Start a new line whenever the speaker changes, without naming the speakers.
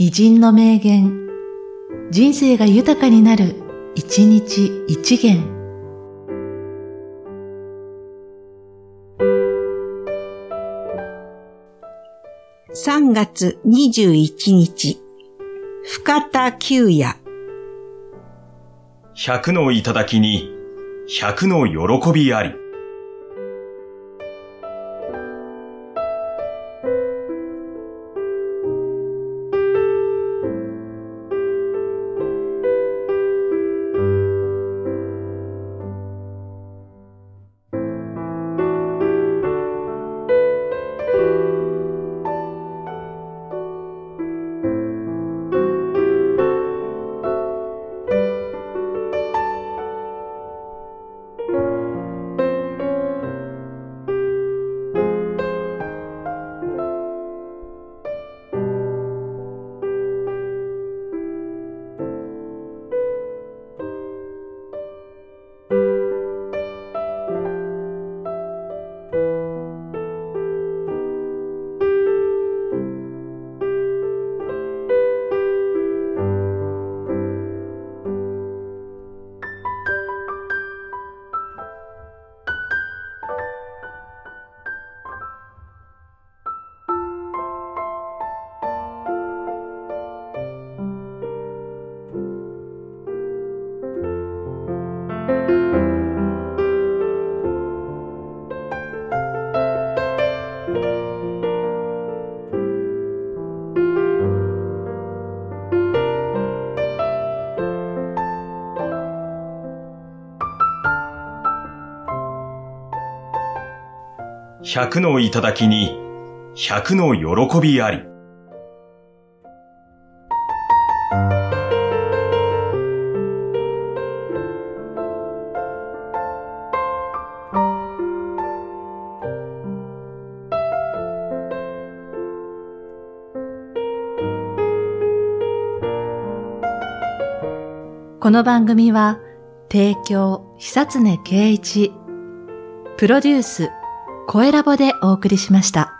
偉人の名言、人生が豊かになる、一日一元。
3月21日、深田久也。
百の頂に、百の喜びあり。百の頂に、百の喜びあり。
この番組は、提供、久常圭一、プロデュース、声ラボでお送りしました。